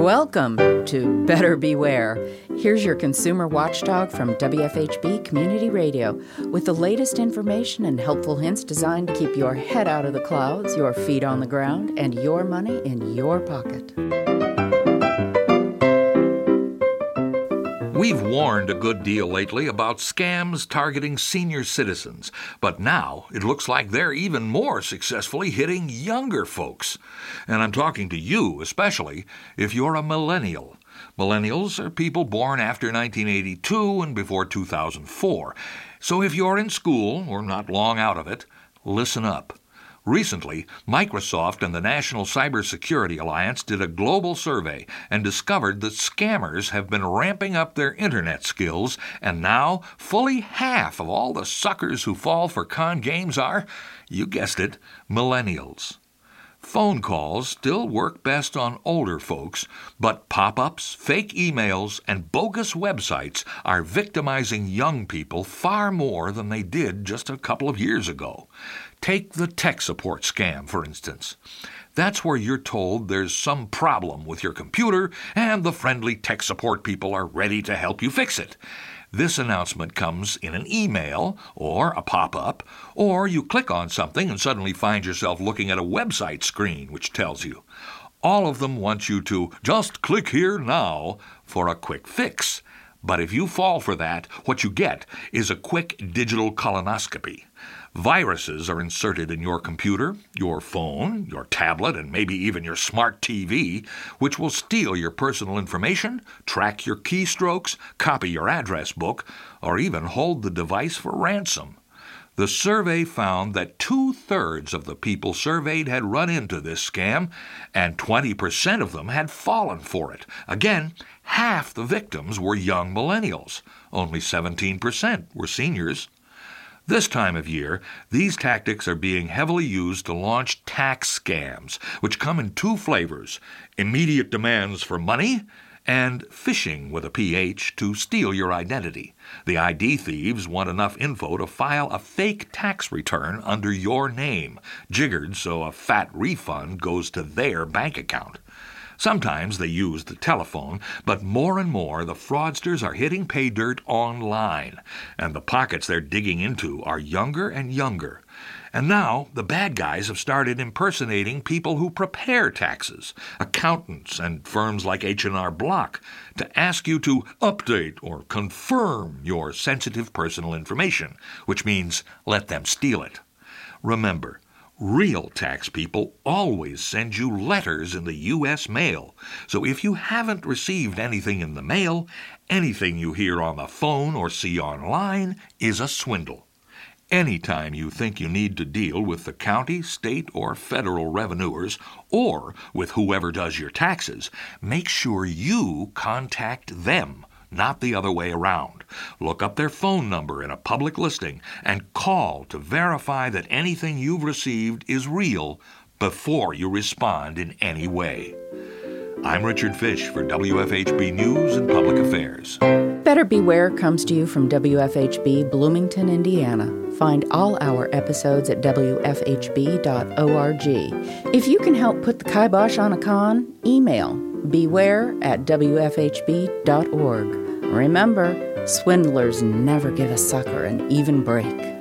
Welcome to Better Beware. Here's your consumer watchdog from WFHB Community Radio with the latest information and helpful hints designed to keep your head out of the clouds, your feet on the ground, and your money in your pocket. We've warned a good deal lately about scams targeting senior citizens, but now it looks like they're even more successfully hitting younger folks. And I'm talking to you especially if you're a millennial. Millennials are people born after 1982 and before 2004. So if you're in school or not long out of it, listen up. Recently, Microsoft and the National Cybersecurity Alliance did a global survey and discovered that scammers have been ramping up their internet skills, and now fully half of all the suckers who fall for con games are, you guessed it, millennials. Phone calls still work best on older folks, but pop ups, fake emails, and bogus websites are victimizing young people far more than they did just a couple of years ago. Take the tech support scam, for instance. That's where you're told there's some problem with your computer and the friendly tech support people are ready to help you fix it. This announcement comes in an email or a pop up, or you click on something and suddenly find yourself looking at a website screen which tells you. All of them want you to just click here now for a quick fix. But if you fall for that, what you get is a quick digital colonoscopy. Viruses are inserted in your computer, your phone, your tablet, and maybe even your smart TV, which will steal your personal information, track your keystrokes, copy your address book, or even hold the device for ransom. The survey found that two thirds of the people surveyed had run into this scam, and 20% of them had fallen for it. Again, half the victims were young millennials. Only 17% were seniors. This time of year, these tactics are being heavily used to launch tax scams, which come in two flavors immediate demands for money and phishing with a PH to steal your identity. The ID thieves want enough info to file a fake tax return under your name, jiggered so a fat refund goes to their bank account. Sometimes they use the telephone, but more and more the fraudsters are hitting pay dirt online, and the pockets they're digging into are younger and younger. And now the bad guys have started impersonating people who prepare taxes, accountants and firms like H&R Block, to ask you to update or confirm your sensitive personal information, which means let them steal it. Remember, Real tax people always send you letters in the U.S. mail. So if you haven't received anything in the mail, anything you hear on the phone or see online is a swindle. Anytime you think you need to deal with the county, state, or federal revenuers, or with whoever does your taxes, make sure you contact them not the other way around. Look up their phone number in a public listing and call to verify that anything you've received is real before you respond in any way. I'm Richard Fish for WFHB News and Public Affairs. Better Beware comes to you from WFHB Bloomington, Indiana. Find all our episodes at WFHB.org. If you can help put the kibosh on a con, email beware at WFHB.org. Remember, swindlers never give a sucker an even break.